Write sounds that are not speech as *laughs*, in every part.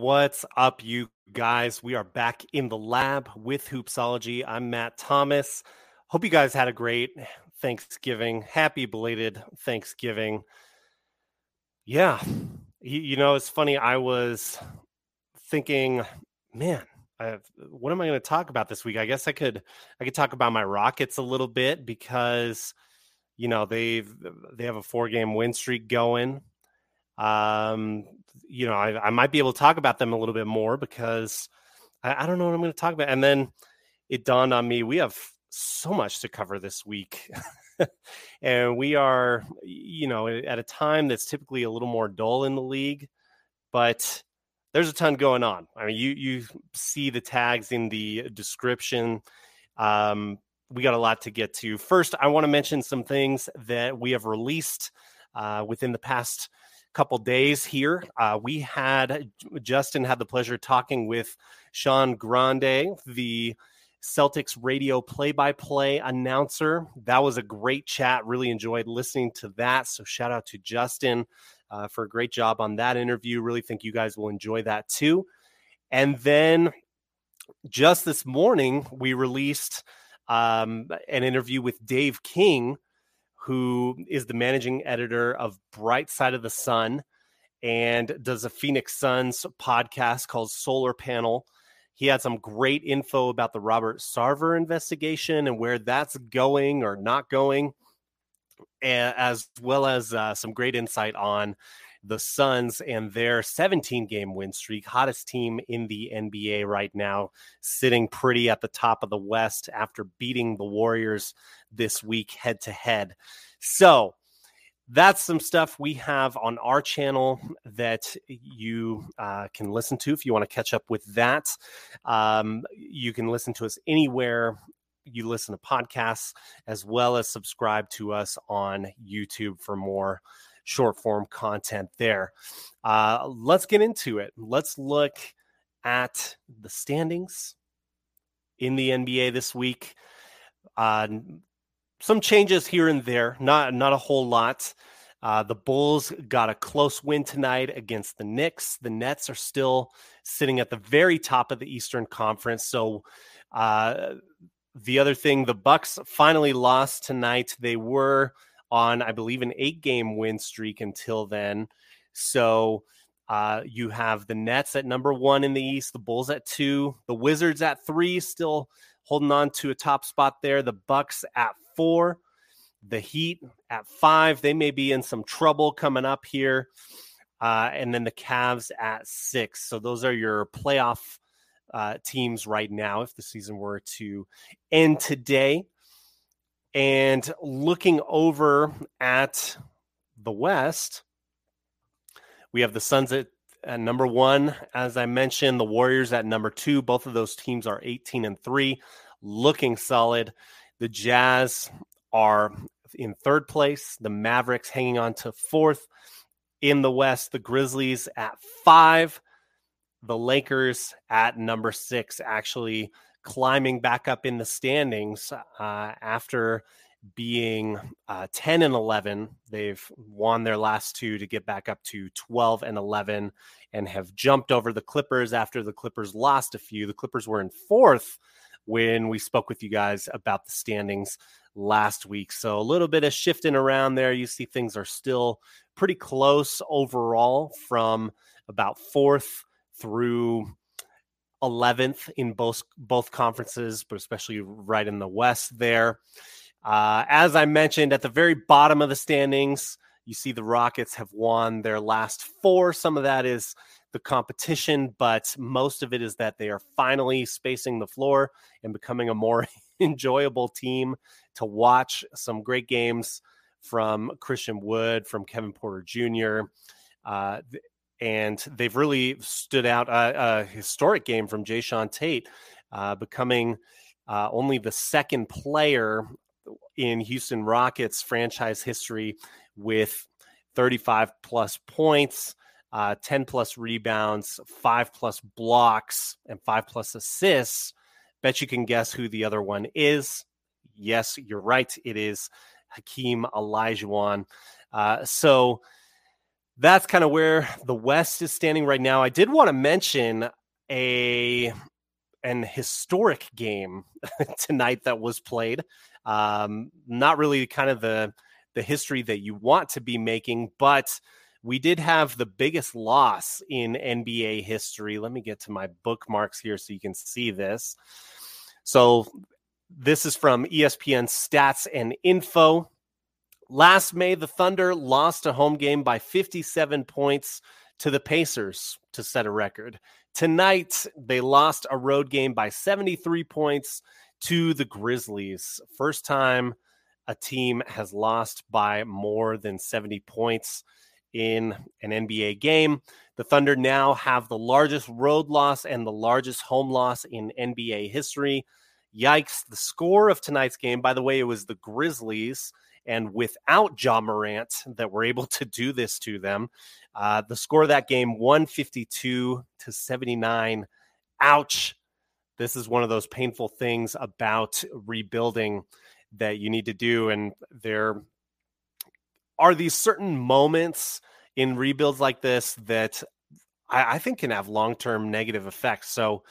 What's up, you guys? We are back in the lab with Hoopsology. I'm Matt Thomas. Hope you guys had a great Thanksgiving. Happy belated Thanksgiving. Yeah, you, know, it's funny. I was thinking, man, have, what am I going to talk about this week? I guess I could I could talk about my Rockets a little bit because you know they've they have a four game win streak going. Um, you know, I, I, might be able to talk about them a little bit more because I, I don't know what I'm going to talk about. And then it dawned on me we have so much to cover this week. *laughs* and we are, you know, at a time that's typically a little more dull in the league, but there's a ton going on. I mean, you you see the tags in the description. Um, we got a lot to get to. First, I want to mention some things that we have released uh, within the past couple days here. Uh, we had Justin had the pleasure talking with Sean Grande, the Celtics radio play by play announcer. That was a great chat. Really enjoyed listening to that. So, shout out to Justin uh, for a great job on that interview. Really think you guys will enjoy that too. And then just this morning, we released um, an interview with Dave King who is the managing editor of Bright Side of the Sun and does a Phoenix Suns podcast called Solar Panel. He had some great info about the Robert Sarver investigation and where that's going or not going, as well as uh, some great insight on the Suns and their 17 game win streak, hottest team in the NBA right now, sitting pretty at the top of the West after beating the Warriors this week head to head. So, that's some stuff we have on our channel that you uh, can listen to if you want to catch up with that. Um, you can listen to us anywhere you listen to podcasts, as well as subscribe to us on YouTube for more short form content there. Uh, let's get into it. Let's look at the standings in the NBA this week. Uh, some changes here and there, not not a whole lot. Uh, the Bulls got a close win tonight against the Knicks. The Nets are still sitting at the very top of the Eastern Conference. So, uh, the other thing, the Bucks finally lost tonight. They were on, I believe, an eight game win streak until then. So uh, you have the Nets at number one in the East, the Bulls at two, the Wizards at three, still holding on to a top spot there. The Bucks at four, the Heat at five. They may be in some trouble coming up here. Uh, and then the Cavs at six. So those are your playoff uh, teams right now if the season were to end today. And looking over at the West, we have the Suns at, at, number one. As I mentioned, the Warriors at number two. Both of those teams are 18 and three, looking solid. The Jazz are in third place. The Mavericks hanging on to fourth in the West. The Grizzlies at five. The Lakers at number six, actually climbing back up in the standings uh, after being uh, 10 and 11. They've won their last two to get back up to 12 and 11 and have jumped over the Clippers after the Clippers lost a few. The Clippers were in fourth when we spoke with you guys about the standings last week. So a little bit of shifting around there. You see things are still pretty close overall from about fourth through 11th in both both conferences, but especially right in the West there. Uh, as I mentioned at the very bottom of the standings, you see the Rockets have won their last four. Some of that is the competition, but most of it is that they are finally spacing the floor and becoming a more *laughs* enjoyable team to watch. Some great games from Christian Wood, from Kevin Porter Jr. Uh, and they've really stood out. a historic game from Jae'Sean Tate, uh, becoming uh, only the second player in Houston Rockets franchise history with 35 plus points, uh, 10 plus rebounds, five plus blocks, and five plus assists. Bet you can guess who the other one is. Yes, you're right. It is Hakeem Olajuwon. Uh, so that's kind of where the West is standing right now. I did want to mention a an historic game *laughs* tonight that was played. Um, not really kind of the the history that you want to be making, but we did have the biggest loss in NBA history. Let me get to my bookmarks here so you can see this. So this is from ESPN Stats and Info. Last May, the Thunder lost a home game by 57 points to the Pacers to set a record. Tonight, they lost a road game by 73 points to the Grizzlies. First time a team has lost by more than 70 points in an NBA game. The Thunder now have the largest road loss and the largest home loss in NBA history. Yikes. The score of tonight's game, by the way, it was the Grizzlies and without Ja Morant that we were able to do this to them. Uh, the score of that game 152 to 79. Ouch. This is one of those painful things about rebuilding that you need to do. And there are these certain moments in rebuilds like this that I, I think can have long term negative effects. So,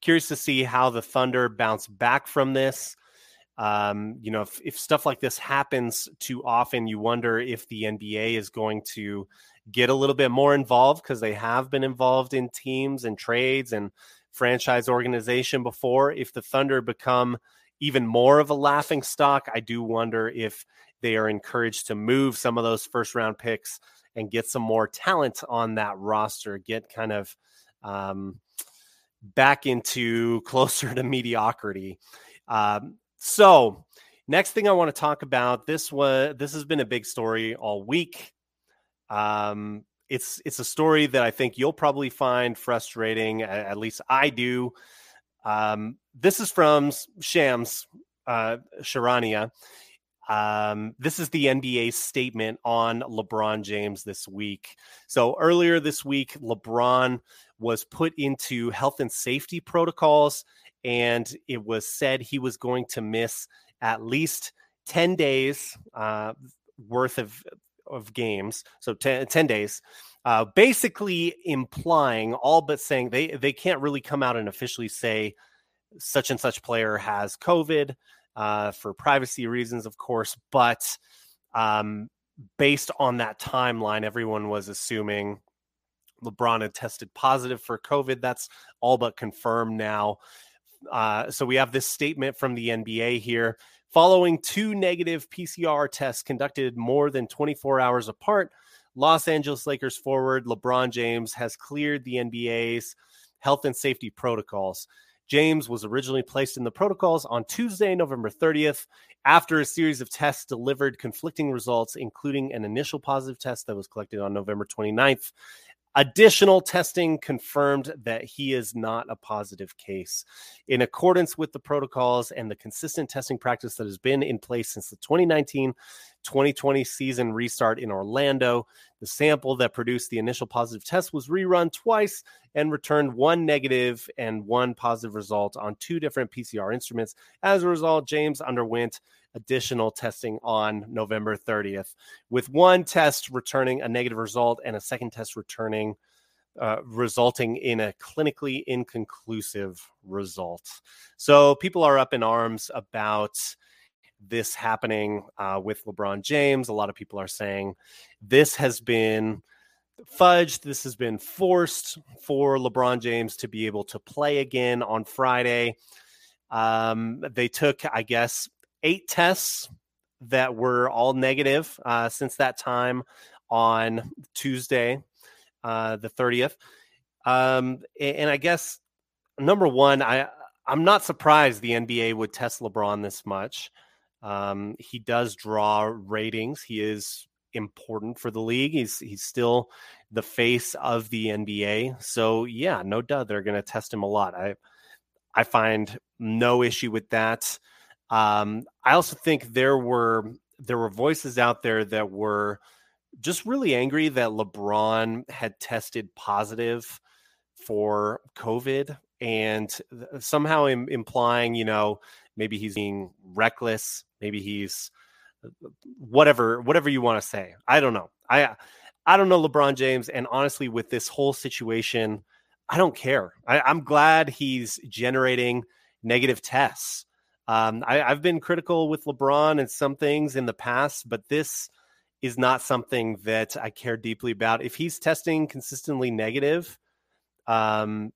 curious to see how the Thunder bounce back from this. Um, you know, if, if stuff like this happens too often, you wonder if the NBA is going to get a little bit more involved because they have been involved in teams and trades and franchise organization before. If the Thunder become even more of a laughing stock, I do wonder if they are encouraged to move some of those first round picks and get some more talent on that roster, get kind of um, back into *laughs* closer to mediocrity. Um, so, next thing I want to talk about this was this has been a big story all week. Um, it's it's a story that I think you'll probably find frustrating. At, least I do. Um, this is from Shams uh, Charania. Um, this is the NBA's statement on LeBron James this week. So earlier this week, LeBron was put into health and safety protocols and it was said he was going to miss at least 10 days uh, worth of, of games. So 10, 10 days. Uh, basically implying all but saying they, they can't really come out and officially say such and such player has COVID uh, for privacy reasons, of course. But um, based on that timeline, everyone was assuming LeBron had tested positive for COVID. That's all but confirmed now. Uh, so we have this statement from the NBA here. Following two negative PCR tests conducted more than 24 hours apart, Los Angeles Lakers forward LeBron James has cleared the NBA's health and safety protocols. James was originally placed in the protocols on Tuesday, November 30th, after a series of tests delivered conflicting results, including an initial positive test that was collected on November 29th Additional testing confirmed that he is not a positive case. In accordance with the protocols and the consistent testing practice that has been in place since the 2019 2020 season restart in Orlando, the sample that produced the initial positive test was rerun twice and returned one negative and one positive result on two different PCR instruments. As a result, James underwent additional testing on November 30th, with one test returning a negative result and a second test returning. Uh, resulting in a clinically inconclusive result. So people are up in arms about this happening uh, with LeBron James. A lot of people are saying this has been fudged. This has been forced for LeBron James to be able to play again on Friday. Um, they took, I guess, eight tests that were all negative uh, since that time on Tuesday, uh, the 30th. Um, and I guess number one, I I'm not surprised the NBA would test LeBron this much. Um, he does draw ratings. He is important for the league. He's he's still the face of the NBA. So yeah, no doubt they're going to test him a lot. I I find no issue with that. Um, I also think there were there were voices out there that were just really angry that LeBron had tested positive for COVID and somehow Im- implying, you know, maybe he's being reckless, maybe he's uh, whatever whatever you want to say. I don't know. I I don't know LeBron James. And honestly, with this whole situation, I don't care. I, am glad he's generating negative tests. Um, I, I've been critical with LeBron and some things in the past, but this is not something that I care deeply about. If he's testing consistently negative, um,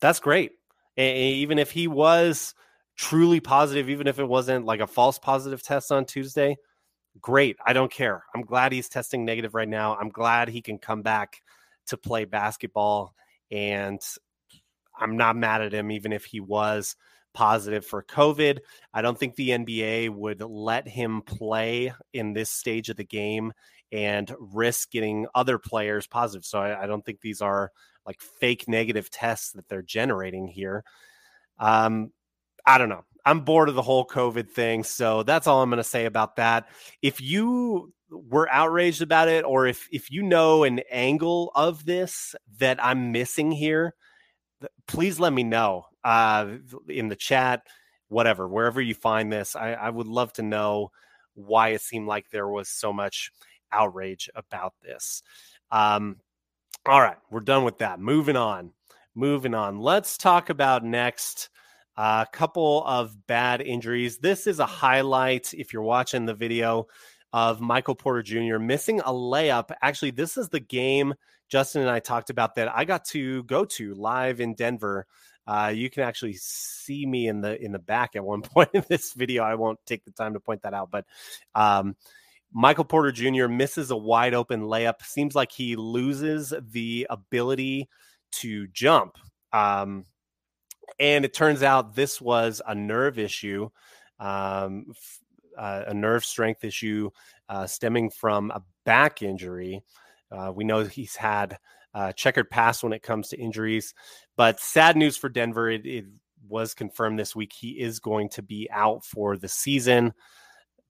that's great. And even if he was truly positive, even if it wasn't like a false positive test on Tuesday, great. I don't care. I'm glad he's testing negative right now. I'm glad he can come back to play basketball. And I'm not mad at him, even if he was positive for COVID. I don't think the NBA would let him play in this stage of the game and risk getting other players positive. So I, I don't think these are like fake negative tests that they're generating here. Um, I don't know. I'm bored of the whole COVID thing. So that's all I'm going to say about that. If you were outraged about it, or if if you know an angle of this that I'm missing here, please let me know uh, in the chat, whatever, wherever you find this. I, I would love to know why it seemed like there was so much outrage about this. Um, all right, we're done with that. Moving on. Moving on. Let's talk about next a uh, couple of bad injuries. This is a highlight if you're watching the video of Michael Porter Jr. missing a layup. Actually, this is the game Justin and I talked about that I got to go to live in Denver. Uh, you can actually see me in the in the back at one *laughs* point in this video. I won't take the time to point that out, but um, Michael Porter Jr. misses a wide open layup. Seems like he loses the ability to jump. Um, and it turns out this was a nerve issue, um, uh, a nerve strength issue uh, stemming from a back injury. Uh, we know he's had a checkered past when it comes to injuries, but sad news for Denver. It, it was confirmed this week he is going to be out for the season.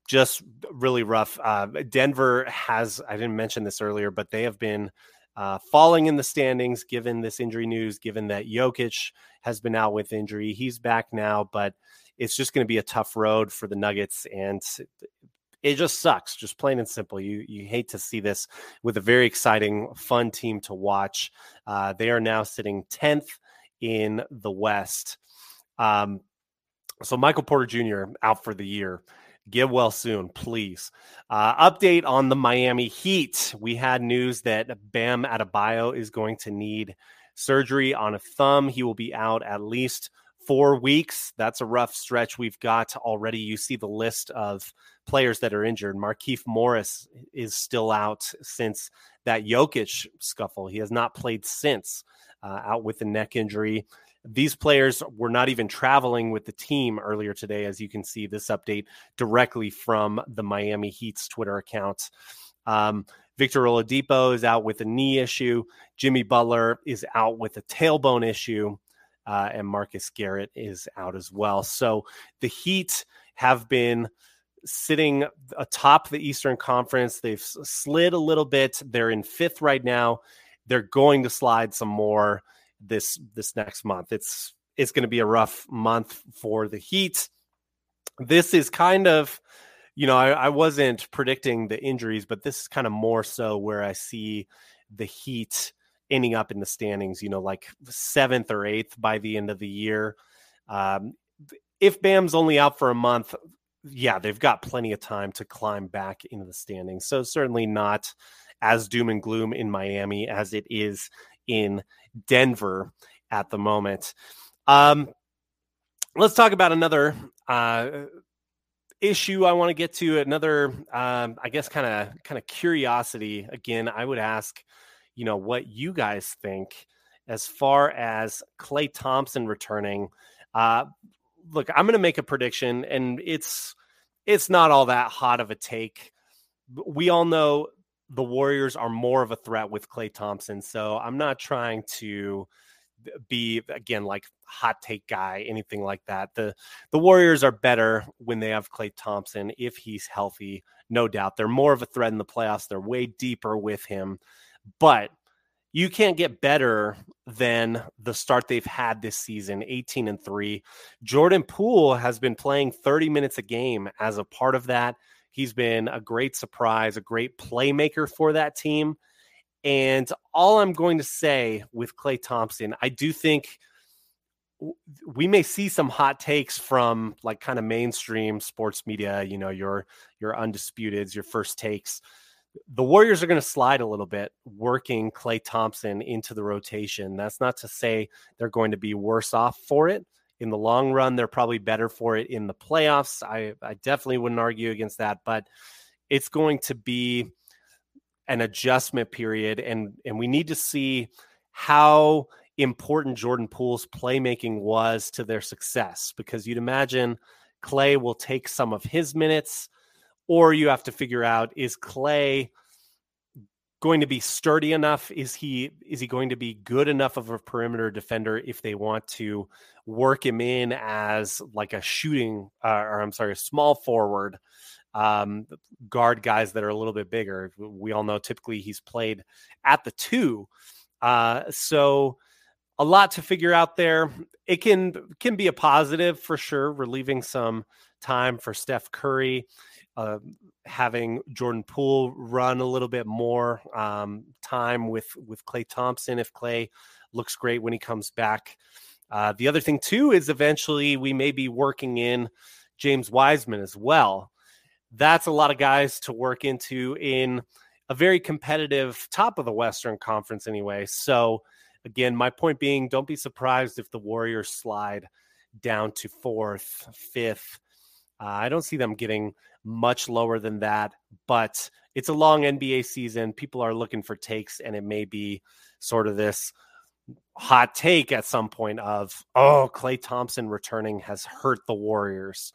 Just really rough. Uh, Denver has, I didn't mention this earlier, but they have been uh, falling in the standings given this injury news, given that Jokic has been out with injury. He's back now, but it's just going to be a tough road for the Nuggets. And it just sucks, just plain and simple. You you hate to see this with a very exciting, fun team to watch. Uh, they are now sitting tenth in the West. Um, so Michael Porter Jr. out for the year. Get well soon, please. Uh, update on the Miami Heat. We had news that Bam Adebayo is going to need surgery on a thumb. He will be out at least four weeks. That's a rough stretch we've got already. You see the list of players that are injured. Markieff Morris is still out since that Jokic scuffle. He has not played since, uh, out with a neck injury. These players were not even traveling with the team earlier today, as you can see this update directly from the Miami Heat's Twitter account. Um, Victor Oladipo is out with a knee issue. Jimmy Butler is out with a tailbone issue. Uh, and Marcus Garrett is out as well. So the Heat have been sitting atop the Eastern Conference. They've slid a little bit. They're in fifth right now. They're going to slide some more this this next month. It's it's going to be a rough month for the Heat. This is kind of, you know, I, I wasn't predicting the injuries, but this is kind of more so where I see the Heat ending up in the standings. You know, like seventh or eighth by the end of the year. Um, if Bam's only out for a month, yeah, they've got plenty of time to climb back into the standings. So certainly not as doom and gloom in Miami as it is in Denver at the moment. Um, let's talk about another uh, issue I want to get to. Another, um, I guess, kind of kind of curiosity. Again, I would ask, you know, what you guys think as far as Klay Thompson returning. Uh, look, I'm going to make a prediction, and it's it's not all that hot of a take. We all know the Warriors are more of a threat with Klay Thompson. So I'm not trying to be again like hot take guy, anything like that. The the Warriors are better when they have Klay Thompson if he's healthy, no doubt. They're more of a threat in the playoffs. They're way deeper with him. But you can't get better than the start they've had this season 18 and 3 jordan poole has been playing 30 minutes a game as a part of that He's been a great surprise, a great playmaker for that team. And all I'm going to say with Klay Thompson, I do think we may see some hot takes from like kind of mainstream sports media, you know, your your undisputeds, your first takes. The Warriors are going to slide a little bit working Klay Thompson into the rotation. That's not to say they're going to be worse off for it. In the long run, they're probably better for it in the playoffs. I, I definitely wouldn't argue against that, but it's going to be an adjustment period and and we need to see how important Jordan Poole's playmaking was to their success because you'd imagine Klay will take some of his minutes, or you have to figure out is Klay going to be sturdy enough? Is he is he going to be good enough of a perimeter defender if they want to work him in as like a shooting uh, or I'm sorry, a small forward? Um, guard guys that are a little bit bigger. We all know typically he's played at the two. Uh, so a lot to figure out there. It can can be a positive for sure, relieving some time for Steph Curry, uh, having Jordan Poole run a little bit more um, time with with Klay Thompson if Klay looks great when he comes back. Uh, the other thing too is eventually we may be working in James Wiseman as well. That's a lot of guys to work into in a very competitive top of the Western Conference anyway. So again, my point being, don't be surprised if the Warriors slide down to fourth, fifth. Uh, I don't see them getting much lower than that, but it's a long NBA season. People are looking for takes, and it may be sort of this hot take at some point of, oh, Klay Thompson returning has hurt the Warriors.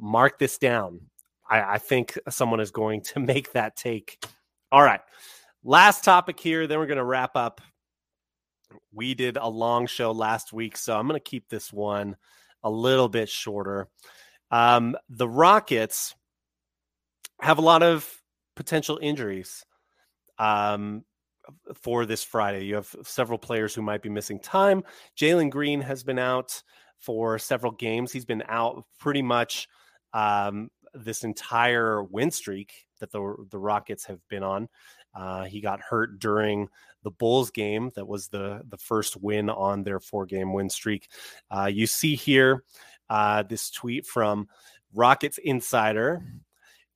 Mark this down. I, I think someone is going to *laughs* make that take. All right. Last topic here, then we're going to wrap up we did a long show last week, so I'm going to keep this one a little bit shorter. Um, the Rockets have a lot of potential injuries um, for this Friday. You have several players who might be missing time. Jalen Green has been out for several games. He's been out pretty much um, this entire win streak that the the Rockets have been on. Uh, he got hurt during the Bulls game. That was the the first win on their four game win streak. Uh, you see here uh, this tweet from Rockets insider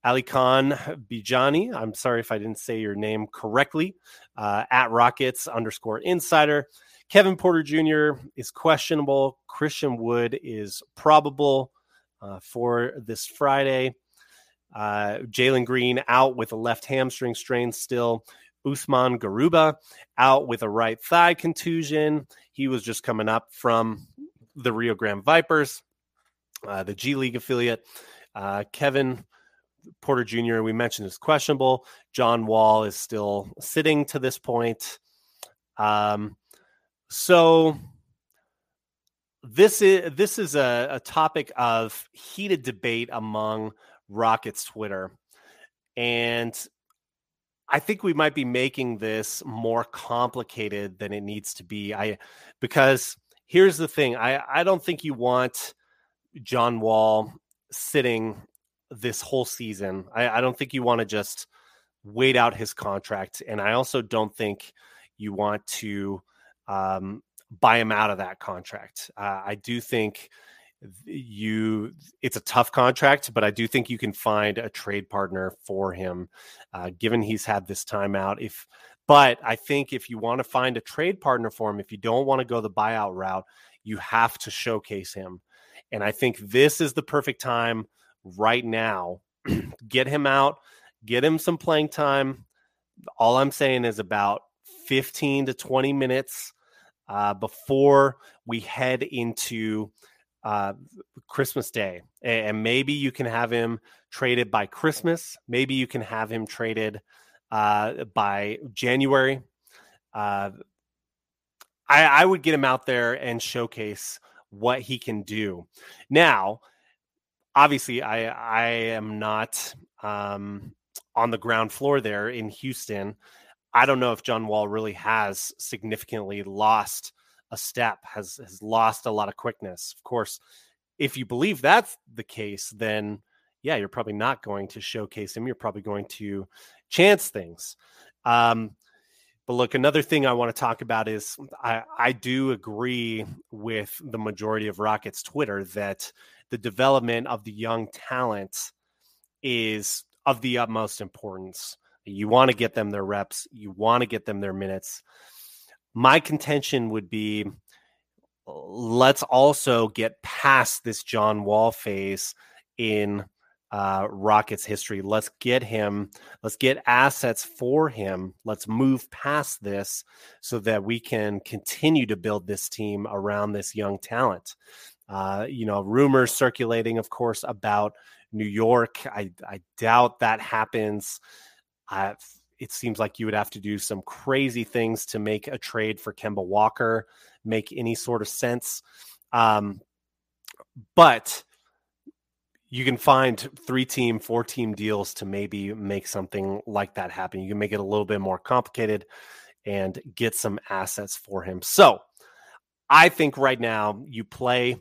Alykhan Bijani. I'm sorry if I didn't say your name correctly. Uh, at Rockets underscore insider. Kevin Porter Jr. is questionable. Christian Wood is probable uh, for this Friday. Uh, Jalen Green out with a left hamstring strain still. Usman Garuba out with a right thigh contusion. He was just coming up from the Rio Grande Vipers, uh, the G League affiliate. Uh, Kevin Porter Jr., we mentioned is questionable. John Wall is still sitting to this point. Um, so this is this is a, a topic of heated debate among Rockets Twitter. And I think we might be making this more complicated than it needs to be. I because here's the thing. I, I don't think you want John Wall sitting this whole season. I, I don't think you want to just wait out his contract. And I also don't think you want to um, buy him out of that contract. Uh, I do think you it's a tough contract but i do think you can find a trade partner for him uh, given he's had this time out if but i think if you want to find a trade partner for him if you don't want to go the buyout route you have to showcase him and i think this is the perfect time right now *clears throat* get him out get him some playing time all i'm saying is about 15 to 20 minutes uh, before we head into uh, Christmas Day, and maybe you can have him traded by Christmas. Maybe you can have him traded uh, by January. Uh, I, I would get him out there and showcase what he can do. Now, obviously, I I am not um, on the ground floor there in Houston. I don't know if John Wall really has significantly lost a step, has has lost a lot of quickness. Of course, if you believe that's the case, then yeah, you're probably not going to showcase him. You're probably going to chance things. Um, But look, another thing I want to talk about is I, I do agree with the majority of Rockets Twitter that the development of the young talent is of the utmost importance. You want to get them their reps, you want to get them their minutes. My contention would be let's also get past this John Wall phase in uh, Rockets history. Let's get him, let's get assets for him. Let's move past this so that we can continue to build this team around this young talent. Uh, you know, rumors circulating, of course, about New York. I, I doubt that happens. It seems like you would have to do some crazy things to make a trade for Kemba Walker make any sort of sense. Um, but you can find three team, four team deals to maybe make something like that happen. You can make it a little bit more complicated and get some assets for him. So I think right now you play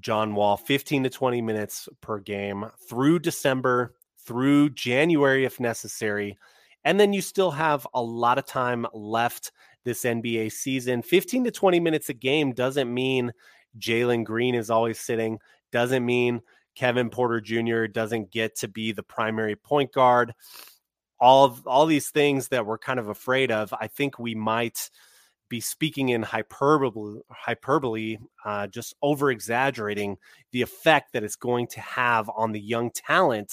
John Wall 15 to 20 minutes per game through December, through January if necessary. And then you still have a lot of time left this NBA season. 15 to 20 minutes a game doesn't mean Jalen Green is always sitting, doesn't mean Kevin Porter Jr. doesn't get to be the primary point guard. All of, all these things that we're kind of afraid of, I think we might be speaking in hyperbole, hyperbole, uh, just over exaggerating the effect that it's going to have on the young talent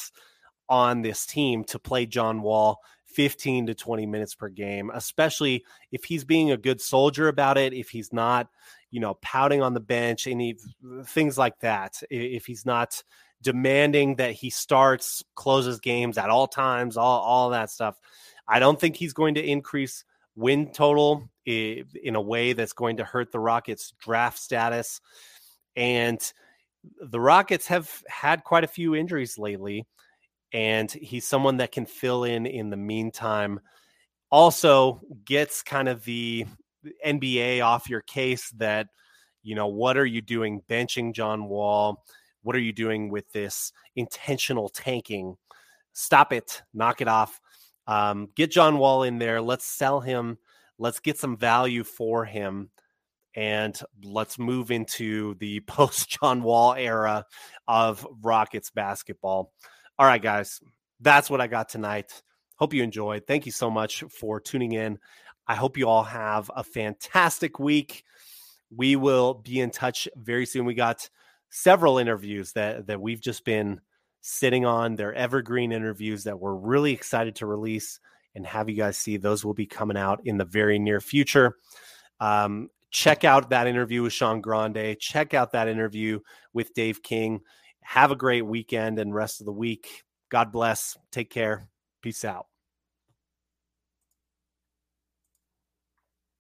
on this team to play John Wall 15 to 20 minutes per game, especially if he's being a good soldier about it, if he's not, you know, pouting on the bench, any things like that, if he's not demanding that he starts, closes games at all times, all, all that stuff. I don't think he's going to increase win total in a way that's going to hurt the Rockets' draft status. And the Rockets have had quite a few injuries lately, and he's someone that can fill in in the meantime. Also, gets kind of the NBA off your case that, you know, what are you doing benching John Wall? What are you doing with this intentional tanking? Stop it, knock it off. Um, get John Wall in there. Let's sell him Let's get some value for him and let's move into the *laughs* post John Wall era of Rockets basketball. All right, guys, that's what I got tonight. Hope you enjoyed. Thank you so much for tuning in. I hope you all have a fantastic week. We will be in touch very soon. We got several interviews that that we've just been sitting on. They're evergreen interviews that we're really excited to release and have you guys see. Those will be coming out in the very near future. Um, check out that interview with Sean Grande. Check out that interview with Dave King. Have a great weekend and rest of the week. God bless. Take care. Peace out.